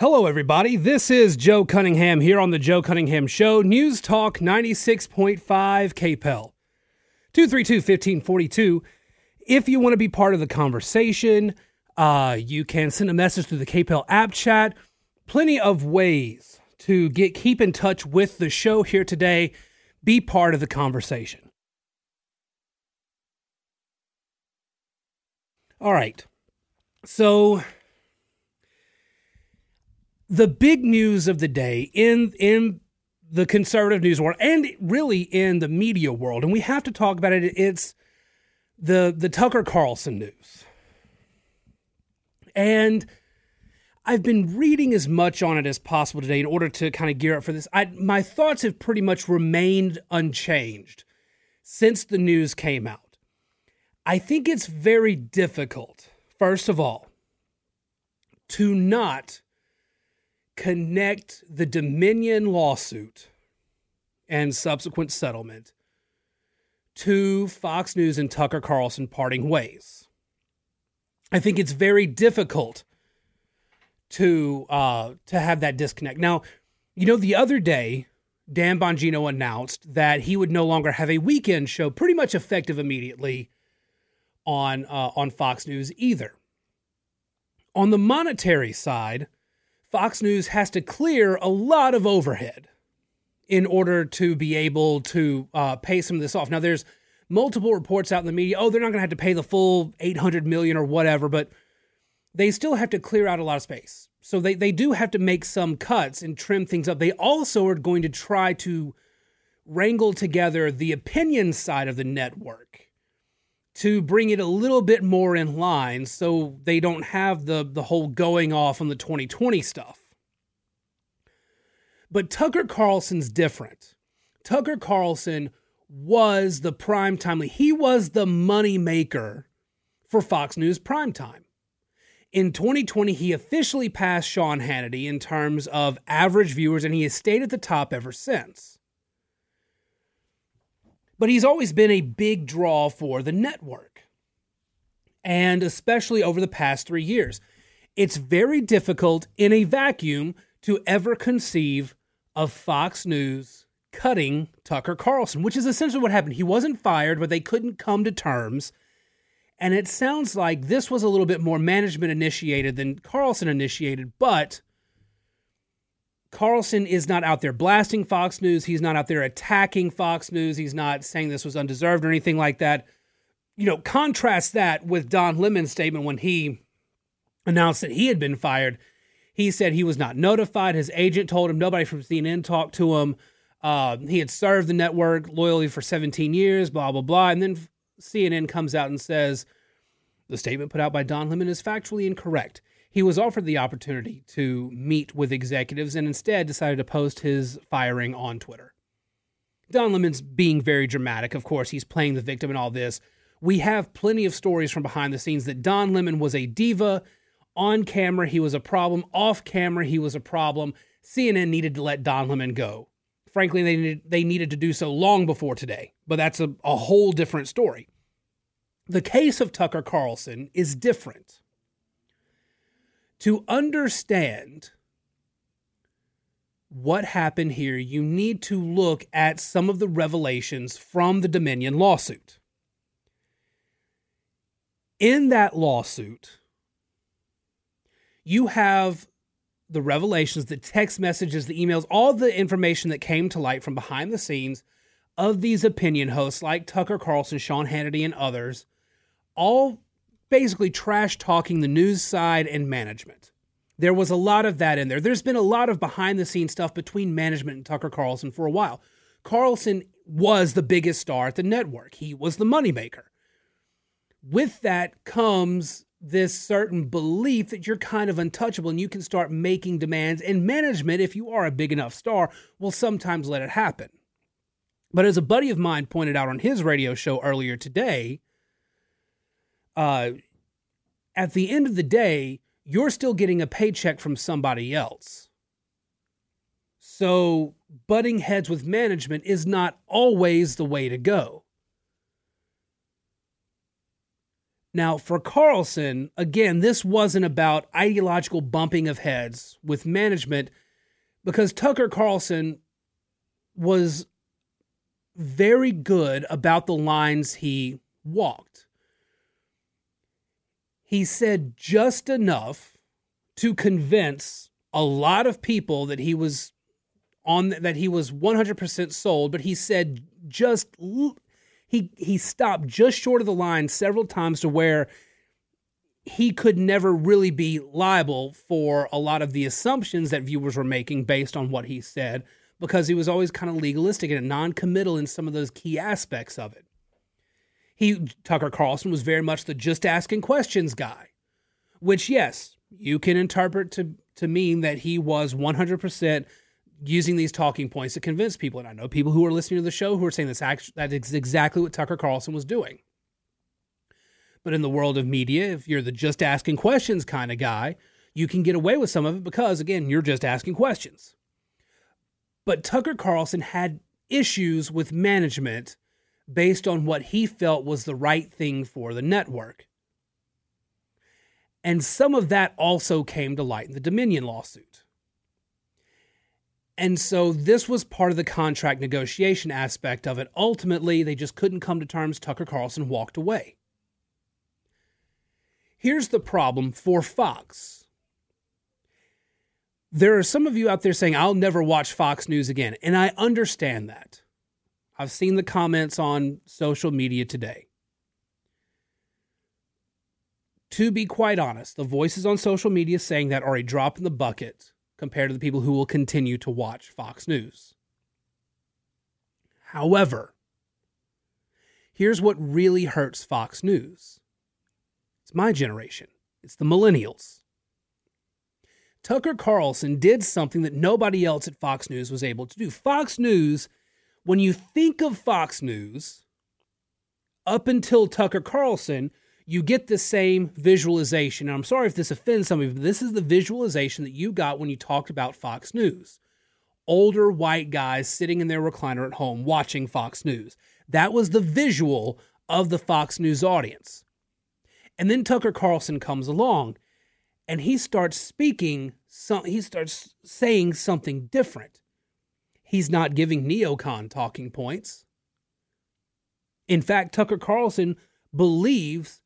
Hello, everybody. This is Joe Cunningham here on the Joe Cunningham Show, News Talk 96.5 KPEL. 232 1542. If you want to be part of the conversation, uh, you can send a message through the KPEL app chat. Plenty of ways to get keep in touch with the show here today. Be part of the conversation. All right. So the big news of the day in in the conservative news world and really in the media world, and we have to talk about it. It's the the Tucker Carlson news, and I've been reading as much on it as possible today in order to kind of gear up for this. I, my thoughts have pretty much remained unchanged since the news came out. I think it's very difficult, first of all, to not connect the Dominion lawsuit and subsequent settlement to Fox News and Tucker Carlson parting ways. I think it's very difficult to uh, to have that disconnect. Now, you know, the other day, Dan Bongino announced that he would no longer have a weekend show, pretty much effective immediately on uh, on Fox News either. On the monetary side, Fox News has to clear a lot of overhead in order to be able to uh, pay some of this off. Now, there's multiple reports out in the media. Oh, they're not going to have to pay the full 800 million or whatever, but they still have to clear out a lot of space. So they, they do have to make some cuts and trim things up. They also are going to try to wrangle together the opinion side of the network to bring it a little bit more in line so they don't have the the whole going off on the 2020 stuff. But Tucker Carlson's different. Tucker Carlson was the prime time he was the money maker for Fox News primetime. In 2020, he officially passed Sean Hannity in terms of average viewers, and he has stayed at the top ever since but he's always been a big draw for the network. And especially over the past three years, it's very difficult in a vacuum to ever conceive of Fox News cutting Tucker Carlson, which is essentially what happened. He wasn't fired, but they couldn't come to terms. And it sounds like this was a little bit more management initiated than Carlson initiated, but Carlson is not out there blasting Fox News. He's not out there attacking Fox News. He's not saying this was undeserved or anything like that. You know, contrast that with Don Lemon's statement when he announced that he had been fired. He said he was not notified. His agent told him nobody from CNN talked to him. Uh, he had served the network loyally for 17 years, blah, blah, blah. And then CNN comes out and says the statement put out by Don Lemon is factually incorrect. He was offered the opportunity to meet with executives and instead decided to post his firing on Twitter. Don Lemon's being very dramatic. Of course, he's playing the victim in all this. We have plenty of stories from behind the scenes that Don Lemon was a diva. On camera, he was a problem. Off camera, he was a problem. CNN needed to let Don Lemon go. Frankly, they needed, they needed to do so long before today, but that's a, a whole different story. The case of Tucker Carlson is different to understand what happened here, you need to look at some of the revelations from the Dominion lawsuit. In that lawsuit, you have the revelations, the text messages, the emails, all the information that came to light from behind the scenes of these opinion hosts like Tucker Carlson, Sean Hannity, and others, all basically trash talking the news side and management. There was a lot of that in there. There's been a lot of behind the scenes stuff between management and Tucker Carlson for a while. Carlson was the biggest star at the network, he was the moneymaker. With that comes this certain belief that you're kind of untouchable and you can start making demands, and management, if you are a big enough star, will sometimes let it happen. But as a buddy of mine pointed out on his radio show earlier today, uh, at the end of the day, you're still getting a paycheck from somebody else. So, butting heads with management is not always the way to go. Now, for Carlson, again, this wasn't about ideological bumping of heads with management because Tucker Carlson was very good about the lines he walked. He said just enough to convince a lot of people that he was on that he was 100% sold, but he said just he he stopped just short of the line several times to where he could never really be liable for a lot of the assumptions that viewers were making based on what he said because he was always kind of legalistic and non-committal in some of those key aspects of it. He Tucker Carlson was very much the just asking questions guy, which yes, you can interpret to to mean that he was 100% using these talking points to convince people. And I know people who are listening to the show who are saying actually, that is exactly what Tucker Carlson was doing. But in the world of media, if you're the just asking questions kind of guy, you can get away with some of it because, again, you're just asking questions. But Tucker Carlson had issues with management based on what he felt was the right thing for the network. And some of that also came to light in the Dominion lawsuit. And so this was part of the contract negotiation aspect of it. Ultimately, they just couldn't come to terms. Tucker Carlson walked away. Here's the problem for Fox. There are some of you out there saying, I'll never watch Fox News again. And I understand that. I've seen the comments on social media today. To be quite honest, the voices on social media saying that are a drop in the bucket compared to the people who will continue to watch Fox News. However, here's what really hurts Fox News it's my generation, it's the millennials. Tucker Carlson did something that nobody else at Fox News was able to do. Fox News, when you think of Fox News, up until Tucker Carlson, you get the same visualization. And I'm sorry if this offends some of you, but this is the visualization that you got when you talked about Fox News. Older white guys sitting in their recliner at home watching Fox News. That was the visual of the Fox News audience. And then Tucker Carlson comes along and he starts speaking, he starts saying something different. He's not giving neocon talking points. In fact, Tucker Carlson believes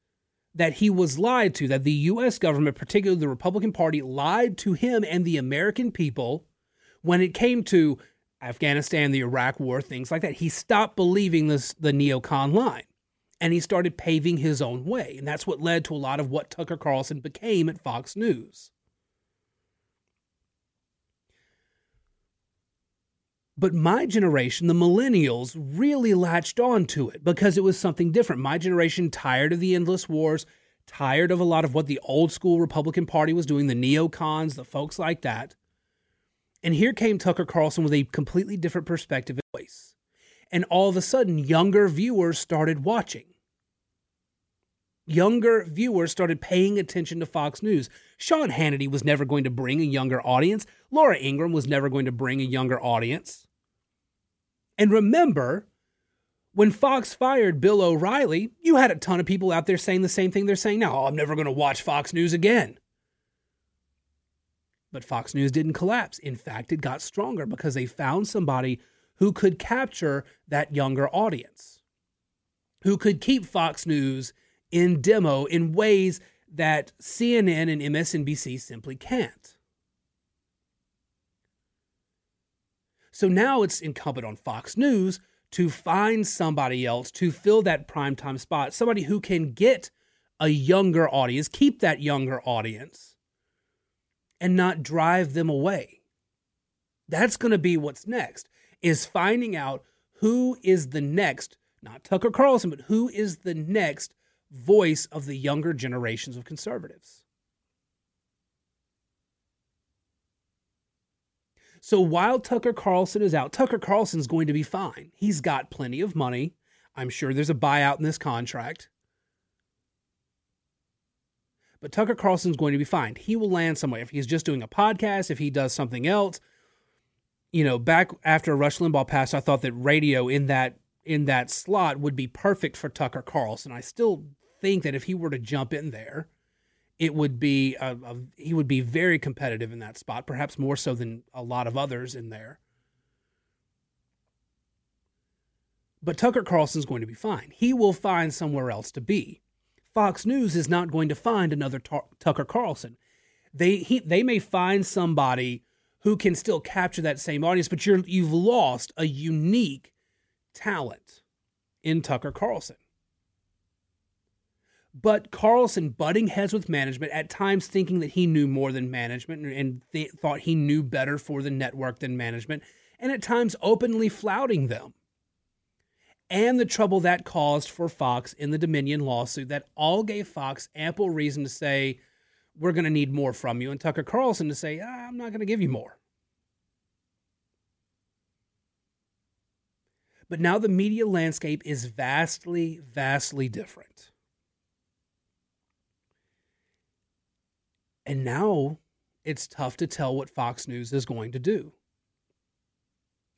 that he was lied to, that the U.S. government, particularly the Republican Party, lied to him and the American people when it came to Afghanistan, the Iraq War, things like that. He stopped believing this, the neocon line and he started paving his own way. And that's what led to a lot of what Tucker Carlson became at Fox News. But my generation, the millennials, really latched on to it because it was something different. My generation, tired of the endless wars, tired of a lot of what the old school Republican Party was doing, the neocons, the folks like that. And here came Tucker Carlson with a completely different perspective and voice. And all of a sudden, younger viewers started watching. Younger viewers started paying attention to Fox News. Sean Hannity was never going to bring a younger audience. Laura Ingraham was never going to bring a younger audience. And remember, when Fox fired Bill O'Reilly, you had a ton of people out there saying the same thing they're saying now. Oh, I'm never going to watch Fox News again. But Fox News didn't collapse. In fact, it got stronger because they found somebody who could capture that younger audience, who could keep Fox News in demo in ways that CNN and MSNBC simply can't. So now it's incumbent on Fox News to find somebody else to fill that primetime spot, somebody who can get a younger audience, keep that younger audience, and not drive them away. That's going to be what's next is finding out who is the next, not Tucker Carlson, but who is the next voice of the younger generations of conservatives. So while Tucker Carlson is out, Tucker Carlson's going to be fine. He's got plenty of money. I'm sure there's a buyout in this contract. But Tucker Carlson's going to be fine. He will land somewhere. If he's just doing a podcast, if he does something else. You know, back after Rush Limbaugh passed, I thought that radio in that in that slot would be perfect for Tucker Carlson. I still think that if he were to jump in there, it would be a, a, he would be very competitive in that spot, perhaps more so than a lot of others in there. But Tucker Carlson's going to be fine. He will find somewhere else to be. Fox News is not going to find another Tucker Carlson. They he, they may find somebody who can still capture that same audience, but you're you've lost a unique talent in Tucker Carlson. But Carlson butting heads with management, at times thinking that he knew more than management and th- thought he knew better for the network than management, and at times openly flouting them. And the trouble that caused for Fox in the Dominion lawsuit that all gave Fox ample reason to say, we're going to need more from you, and Tucker Carlson to say, ah, I'm not going to give you more. But now the media landscape is vastly, vastly different. And now it's tough to tell what Fox News is going to do.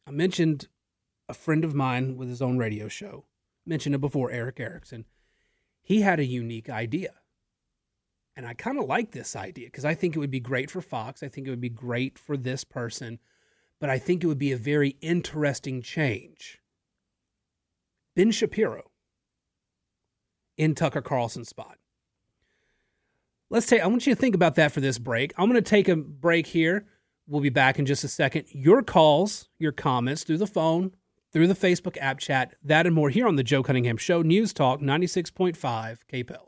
I mentioned a friend of mine with his own radio show, mentioned it before, Erick Erickson. He had a unique idea. And I kind of like this idea because I think it would be great for Fox. I think it would be great for this person, but I think it would be a very interesting change. Ben Shapiro in Tucker Carlson's spot. Let's take, I want you to think about that for this break. I'm going to take a break here. We'll be back in just a second. Your calls, your comments through the phone, through the Facebook app chat, that and more here on the Joe Cunningham Show, News Talk 96.5 KPEL.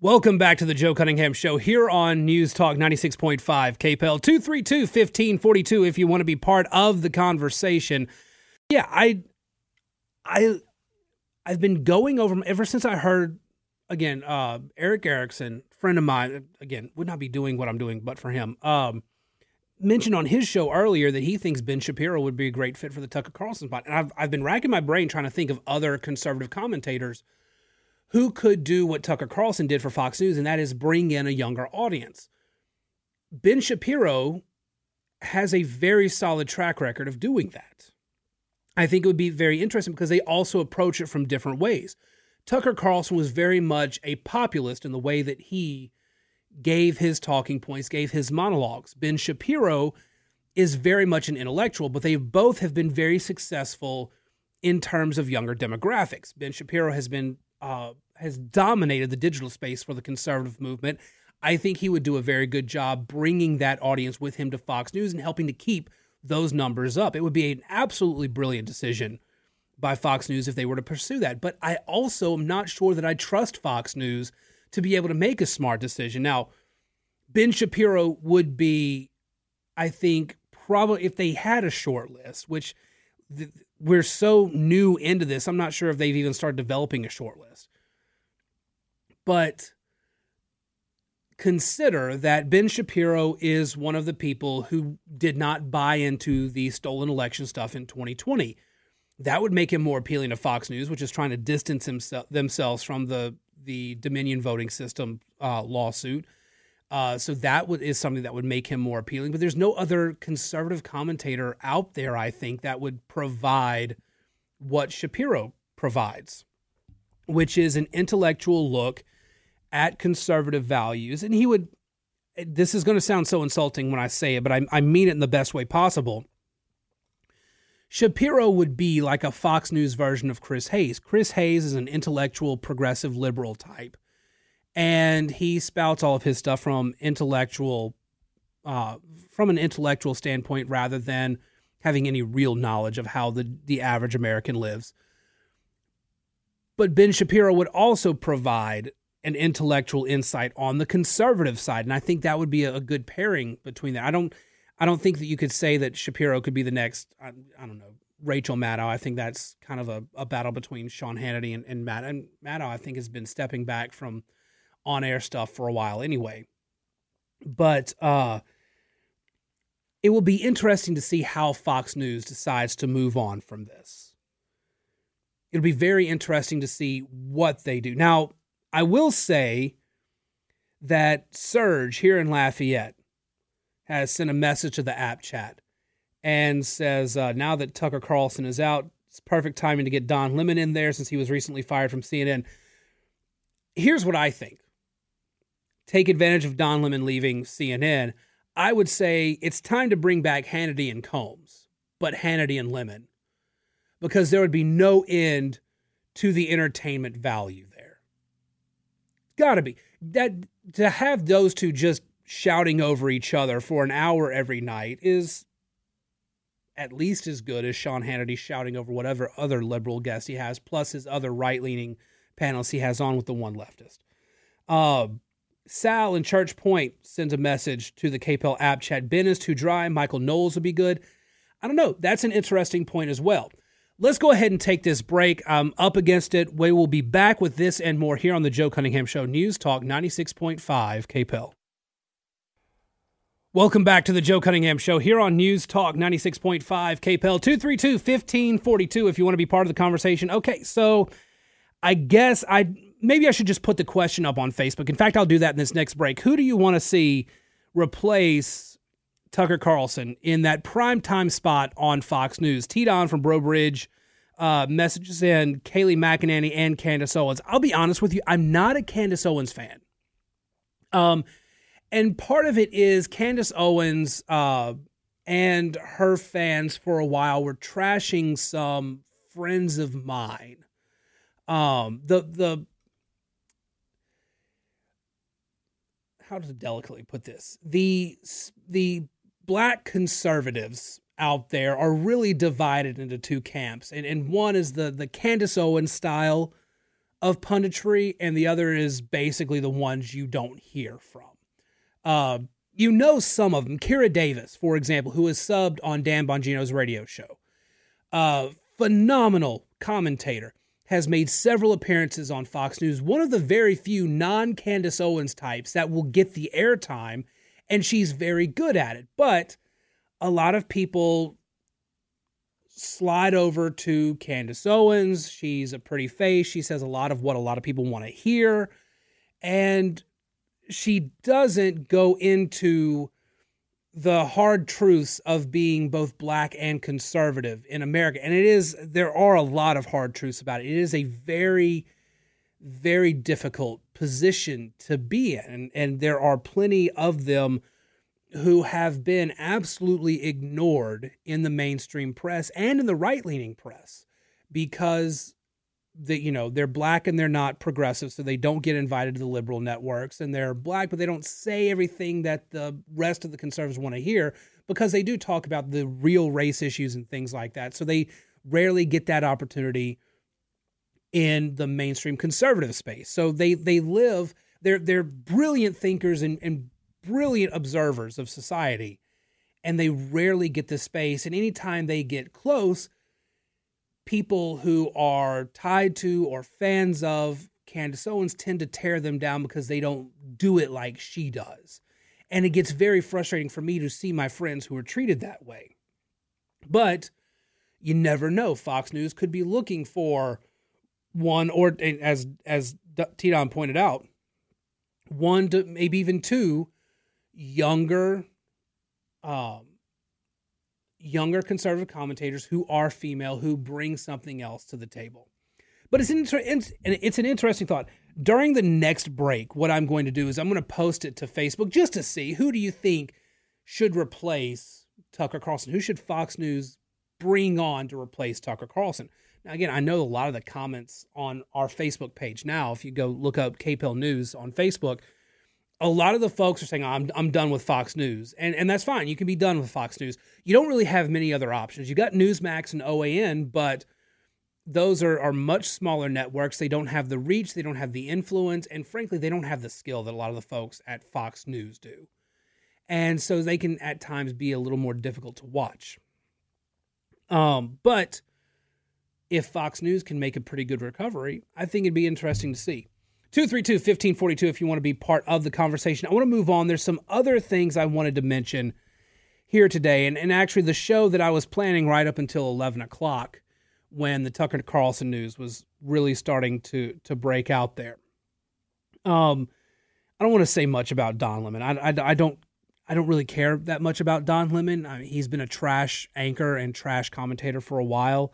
Welcome back to the Joe Cunningham Show here on News Talk 96.5 KPEL 232 1542 if you want to be part of the conversation. Yeah, I I I've been going over ever since I heard again, uh, Erick Erickson, friend of mine, again, would not be doing what I'm doing, but for him, um, mentioned on his show earlier that he thinks Ben Shapiro would be a great fit for the Tucker Carlson spot. And I've, I've been racking my brain trying to think of other conservative commentators who could do what Tucker Carlson did for Fox News, and that is bring in a younger audience. Ben Shapiro has a very solid track record of doing that. I think it would be very interesting because they also approach it from different ways. Tucker Carlson was very much a populist in the way that he gave his talking points, gave his monologues. Ben Shapiro is very much an intellectual, but they both have been very successful in terms of younger demographics. Ben Shapiro has been uh, has dominated the digital space for the conservative movement. I think he would do a very good job bringing that audience with him to Fox News and helping to keep those numbers up. It would be an absolutely brilliant decision by Fox News if they were to pursue that. But I also am not sure that I trust Fox News to be able to make a smart decision. Now, Ben Shapiro would be, I think, probably if they had a short list, which th- we're so new into this, I'm not sure if they've even started developing a short list. But consider that Ben Shapiro is one of the people who did not buy into the stolen election stuff in 2020 that would make him more appealing to Fox News, which is trying to distance himself themselves from the the Dominion voting system uh, lawsuit. Uh, so that would, is something that would make him more appealing. But there's no other conservative commentator out there, I think, that would provide what Shapiro provides, which is an intellectual look at conservative values. And he would, this is going to sound so insulting when I say it, but I, I mean it in the best way possible Shapiro would be like a Fox News version of Chris Hayes. Chris Hayes is an intellectual, progressive, liberal type, and he spouts all of his stuff from intellectual, uh, from an intellectual standpoint, rather than having any real knowledge of how the the average American lives. But Ben Shapiro would also provide an intellectual insight on the conservative side, and I think that would be a, a good pairing between that. I don't I don't think that you could say that Shapiro could be the next. I, I don't know Rachel Maddow. I think that's kind of a, a battle between Sean Hannity and, and Matt. And Maddow, I think, has been stepping back from on air stuff for a while anyway. But uh, it will be interesting to see how Fox News decides to move on from this. It'll be very interesting to see what they do. Now, I will say that surge here in Lafayette has sent a message to the app chat and says uh, now that Tucker Carlson is out, it's perfect timing to get Don Lemon in there since he was recently fired from CNN. here's what I think. Take advantage of Don Lemon leaving CNN. I would say it's time to bring back Hannity and Colmes, but Hannity and Lemon, because there would be no end to the entertainment value there. Got to be that to have those two just shouting over each other for an hour every night is at least as good as Sean Hannity shouting over whatever other liberal guest he has, plus his other right leaning panelists he has on with the one leftist. Uh, Sal in Church Point sends a message to the KPEL app chat. Ben is too dry. Michael Knowles would be good. I don't know. That's an interesting point as well. Let's go ahead and take this break. I'm up against it. We will be back with this and more here on the Joe Cunningham Show News Talk 96.5 KPEL. Welcome back to the Joe Cunningham Show here on News Talk 96.5 KPEL 232 1542 if you want to be part of the conversation. Okay, so I guess I maybe I should just put the question up on Facebook. In fact, I'll do that in this next break. Who do you want to see replace Tucker Carlson in that prime time spot on Fox News? T Don from Breaux Bridge uh, messages in Kayleigh McEnany and Candace Owens. I'll be honest with you, I'm not a Candace Owens fan. Um, and part of it is Candace Owens uh, and her fans for a while were trashing some friends of mine. Um, the the how to delicately put this the the black conservatives out there are really divided into two camps, and and one is the the Candace Owens style of punditry, and the other is basically the ones you don't hear from. Uh, you know some of them. Kira Davis, for example, who is subbed on Dan Bongino's radio show. Uh, phenomenal commentator. Has made several appearances on Fox News. One of the very few non Candace Owens types that will get the airtime, and she's very good at it. But a lot of people slide over to Candace Owens. She's a pretty face. She says a lot of what a lot of people want to hear. And she doesn't go into the hard truths of being both black and conservative in America. And it is, there are a lot of hard truths about it. It is a very, very difficult position to be in. And, and there are plenty of them who have been absolutely ignored in the mainstream press and in the right leaning press because that you know they're black and they're not progressive so they don't get invited to the liberal networks and they're black but they don't say everything that the rest of the conservatives want to hear because they do talk about the real race issues and things like that. So they rarely get that opportunity in the mainstream conservative space. So they they live they're they're brilliant thinkers and, and brilliant observers of society and they rarely get the space and anytime they get close people who are tied to or fans of Candace Owens tend to tear them down because they don't do it like she does. And it gets very frustrating for me to see my friends who are treated that way. But you never know. Fox News could be looking for one or as as T Don pointed out, one to maybe even two younger um younger conservative commentators who are female who bring something else to the table. But it's an, inter- it's an interesting thought. During the next break, what I'm going to do is I'm going to post it to Facebook just to see who do you think should replace Tucker Carlson? Who should Fox News bring on to replace Tucker Carlson? Now, again, I know a lot of the comments on our Facebook page now, if you go look up KPEL News on Facebook, a lot of the folks are saying, I'm, I'm done with Fox News. And, and that's fine. You can be done with Fox News. You don't really have many other options. You got Newsmax and OAN, but those are, are much smaller networks. They don't have the reach, they don't have the influence, and frankly, they don't have the skill that a lot of the folks at Fox News do. And so they can at times be a little more difficult to watch. Um, but if Fox News can make a pretty good recovery, I think it'd be interesting to see. 232 1542 if you want to be part of the conversation. I want to move on. There's some other things I wanted to mention here today. And, and actually, the show that I was planning right up until 11 o'clock when the Tucker Carlson news was really starting to, to break out there. Um, I don't want to say much about Don Lemon. I, I, I don't I don't really care that much about Don Lemon. I mean, he's been a trash anchor and trash commentator for a while,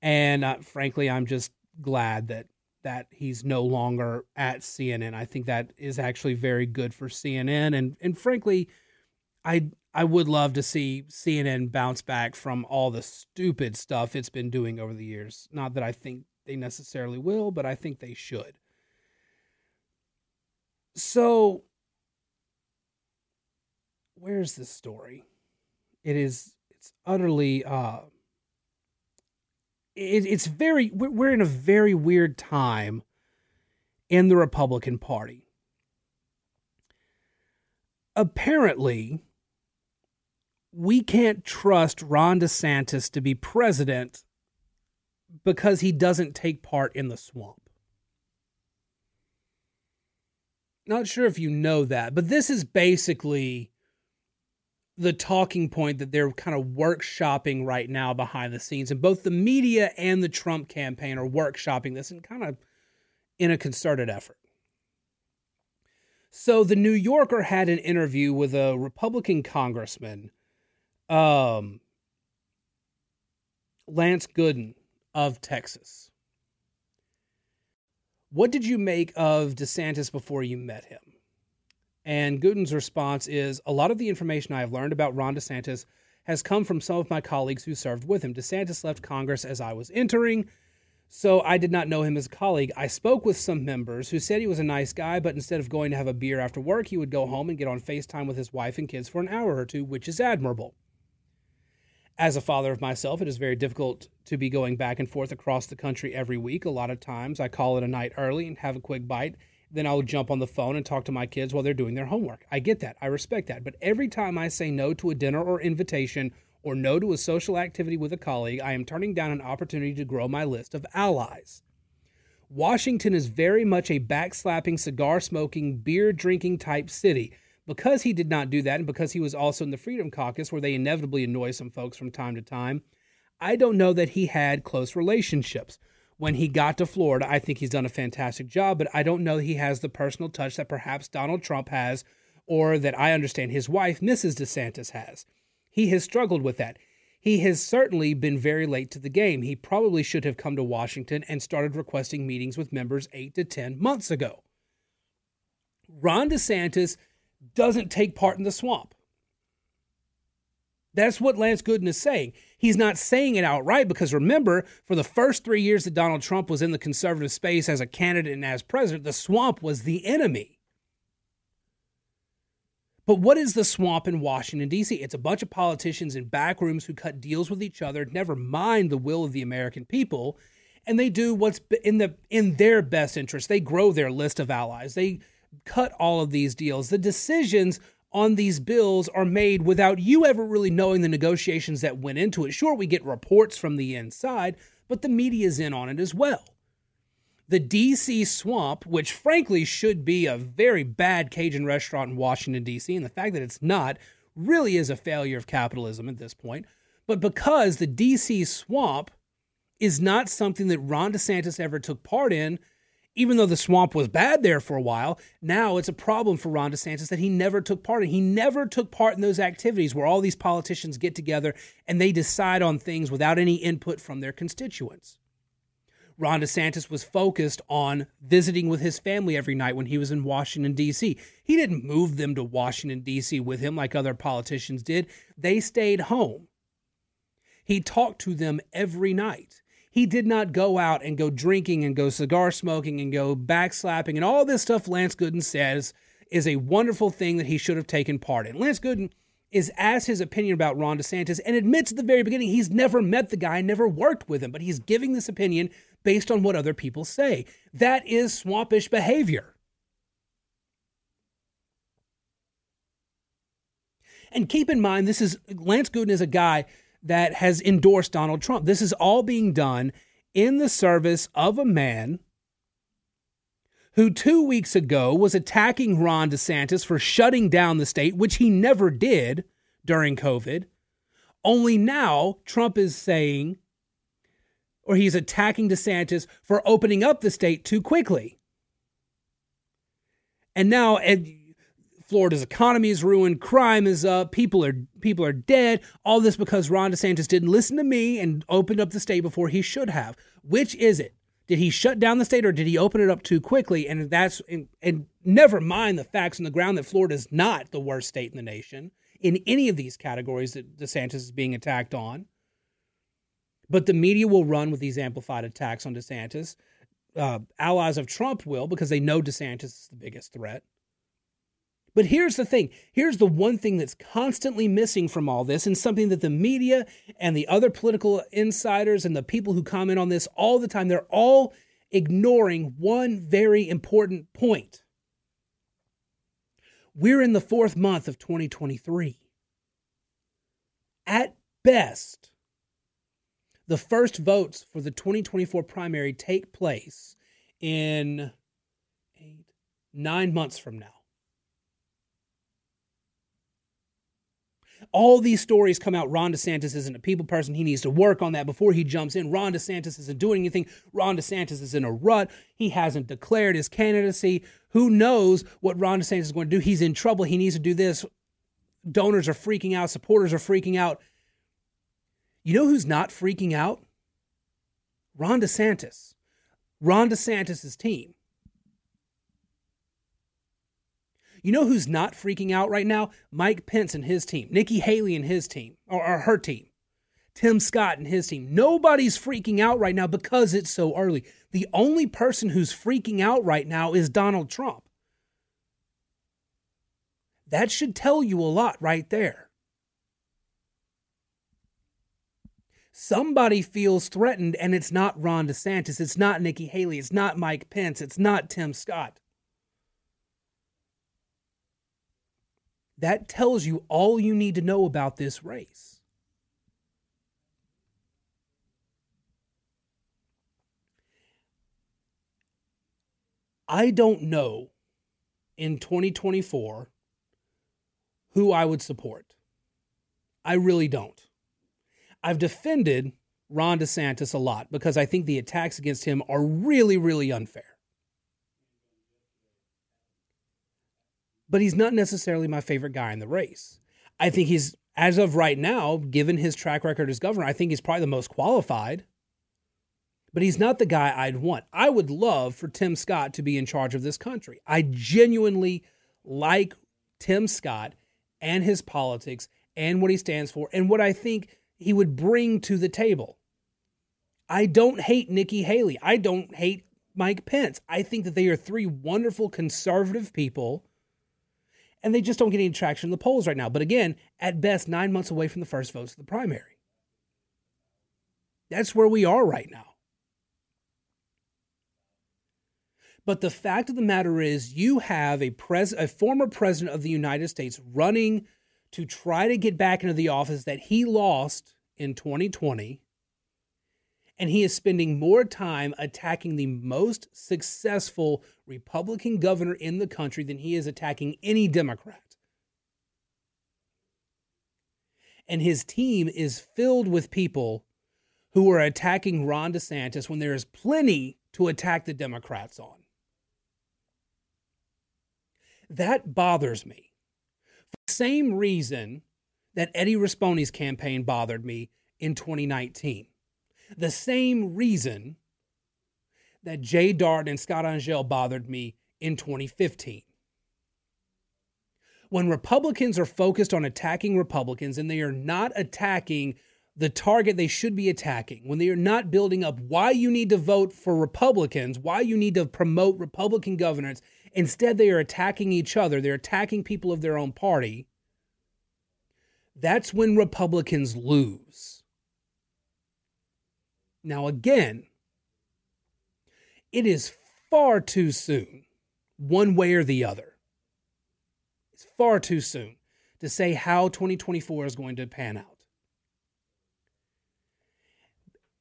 and uh, frankly, I'm just glad that that he's no longer at CNN. I think that is actually very good for CNN and and frankly I I would love to see CNN bounce back from all the stupid stuff it's been doing over the years. Not that I think they necessarily will, but I think they should. So where's the story? It is it's utterly uh it, it's very we're in a very weird time in the Republican Party. Apparently, we can't trust Ron DeSantis to be president because he doesn't take part in the swamp. Not sure if you know that, but this is basically the talking point that they're kind of workshopping right now behind the scenes. And both the media and the Trump campaign are workshopping this and kind of in a concerted effort. So the New Yorker had an interview with a Republican congressman, um, Lance Gooden of Texas. What did you make of DeSantis before you met him? And Gooden's response is A lot of the information I have learned about Ron DeSantis has come from some of my colleagues who served with him. DeSantis left Congress as I was entering, so I did not know him as a colleague. I spoke with some members who said he was a nice guy, but instead of going to have a beer after work, he would go home and get on FaceTime with his wife and kids for an hour or two, which is admirable. As a father of myself, it is very difficult to be going back and forth across the country every week. A lot of times I call it a night early and have a quick bite then I'll jump on the phone and talk to my kids while they're doing their homework. I get that. I respect that. But every time I say no to a dinner or invitation or no to a social activity with a colleague, I am turning down an opportunity to grow my list of allies. Washington is very much a backslapping, cigar smoking, beer drinking type city. Because he did not do that, and because he was also in the Freedom Caucus, where they inevitably annoy some folks from time to time, I don't know that he had close relationships when he got to Florida, I think he's done a fantastic job, but I don't know he has the personal touch that perhaps Donald Trump has or that I understand his wife, Mrs. DeSantis, has. He has struggled with that. He has certainly been very late to the game. He probably should have come to Washington and started requesting meetings with members eight to 10 months ago. Ron DeSantis doesn't take part in the swamp. That's what Lance Gooden is saying. He's not saying it outright because remember, for the first three years that Donald Trump was in the conservative space as a candidate and as president, the swamp was the enemy. But what is the swamp in Washington, D.C.? It's a bunch of politicians in back rooms who cut deals with each other, never mind the will of the American people, and they do what's in the in their best interest. They grow their list of allies. They cut all of these deals. The decisions on these bills are made without you ever really knowing the negotiations that went into it. Sure, we get reports from the inside, but the media's in on it as well. The DC Swamp, which frankly should be a very bad Cajun restaurant in Washington, D.C., and the fact that it's not really is a failure of capitalism at this point. But because the DC Swamp is not something that Ron DeSantis ever took part in, even though the swamp was bad there for a while, now it's a problem for Ron DeSantis that he never took part in. He never took part in those activities where all these politicians get together and they decide on things without any input from their constituents. Ron DeSantis was focused on visiting with his family every night when he was in Washington, D.C. He didn't move them to Washington, D.C. with him like other politicians did, they stayed home. He talked to them every night he did not go out and go drinking and go cigar smoking and go backslapping and all this stuff Lance Gooden says is a wonderful thing that he should have taken part in. Lance Gooden is asked his opinion about Ron DeSantis and admits at the very beginning he's never met the guy, never worked with him, but he's giving this opinion based on what other people say. That is swampish behavior. And keep in mind, this is Lance Gooden is a guy that has endorsed Donald Trump. This is all being done in the service of a man who two weeks ago was attacking Ron DeSantis for shutting down the state, which he never did during COVID. Only now Trump is saying, or he's attacking DeSantis for opening up the state too quickly. And now, Florida's economy is ruined, crime is up, people are people are dead. All this because Ron DeSantis didn't listen to me and opened up the state before he should have. Which is it? Did he shut down the state or did he open it up too quickly? And that's and, and never mind the facts on the ground that Florida is not the worst state in the nation in any of these categories that DeSantis is being attacked on. But the media will run with these amplified attacks on DeSantis. Uh, allies of Trump will because they know DeSantis is the biggest threat. But here's the thing here's the one thing that's constantly missing from all this, and something that the media and the other political insiders and the people who comment on this all the time, they're all ignoring one very important point. We're in the fourth month of 2023. At best, the first votes for the 2024 primary take place in eight, nine months from now. All these stories come out. Ron DeSantis isn't a people person. He needs to work on that before he jumps in. Ron DeSantis isn't doing anything. Ron DeSantis is in a rut. He hasn't declared his candidacy. Who knows what Ron DeSantis is going to do? He's in trouble. He needs to do this. Donors are freaking out. Supporters are freaking out. You know who's not freaking out? Ron DeSantis. Ron DeSantis' team. You know who's not freaking out right now? Mike Pence and his team, Nikki Haley and his team, or, or her team, Tim Scott and his team. Nobody's freaking out right now because it's so early. The only person who's freaking out right now is Donald Trump. That should tell you a lot right there. Somebody feels threatened, and it's not Ron DeSantis, it's not Nikki Haley, it's not Mike Pence, it's not Tim Scott. That tells you all you need to know about this race. I don't know in 2024 who I would support. I really don't. I've defended Ron DeSantis a lot because I think the attacks against him are really, really unfair. But he's not necessarily my favorite guy in the race. I think he's, as of right now, given his track record as governor, I think he's probably the most qualified. But he's not the guy I'd want. I would love for Tim Scott to be in charge of this country. I genuinely like Tim Scott and his politics and what he stands for and what I think he would bring to the table. I don't hate Nikki Haley. I don't hate Mike Pence. I think that they are three wonderful conservative people and they just don't get any traction in the polls right now. But again, at best, nine months away from the first votes of the primary. That's where we are right now. But the fact of the matter is, you have a pres- a former president of the United States running to try to get back into the office that he lost in 2020 and he is spending more time attacking the most successful Republican governor in the country than he is attacking any Democrat. And his team is filled with people who are attacking Ron DeSantis when there is plenty to attack the Democrats on. That bothers me. For the same reason that Eddie Rispone's campaign bothered me in 2019 the same reason that Jay Dardenne and Scott Angelle bothered me in 2015. When Republicans are focused on attacking Republicans and they are not attacking the target they should be attacking, when they are not building up why you need to vote for Republicans, why you need to promote Republican governance, instead they are attacking each other, they're attacking people of their own party, that's when Republicans lose. Now, again, it is far too soon, one way or the other. It's far too soon to say how 2024 is going to pan out.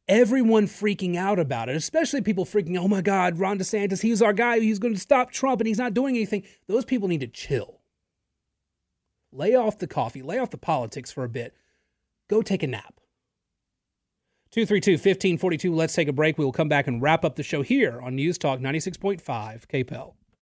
Everyone freaking out about it, especially people freaking, oh my God, Ron DeSantis, he's our guy, he's going to stop Trump and he's not doing anything. Those people need to chill. Lay off the coffee, lay off the politics for a bit. Go take a nap. 232 1542. Let's take a break. We will come back and wrap up the show here on News Talk 96.5 KPEL.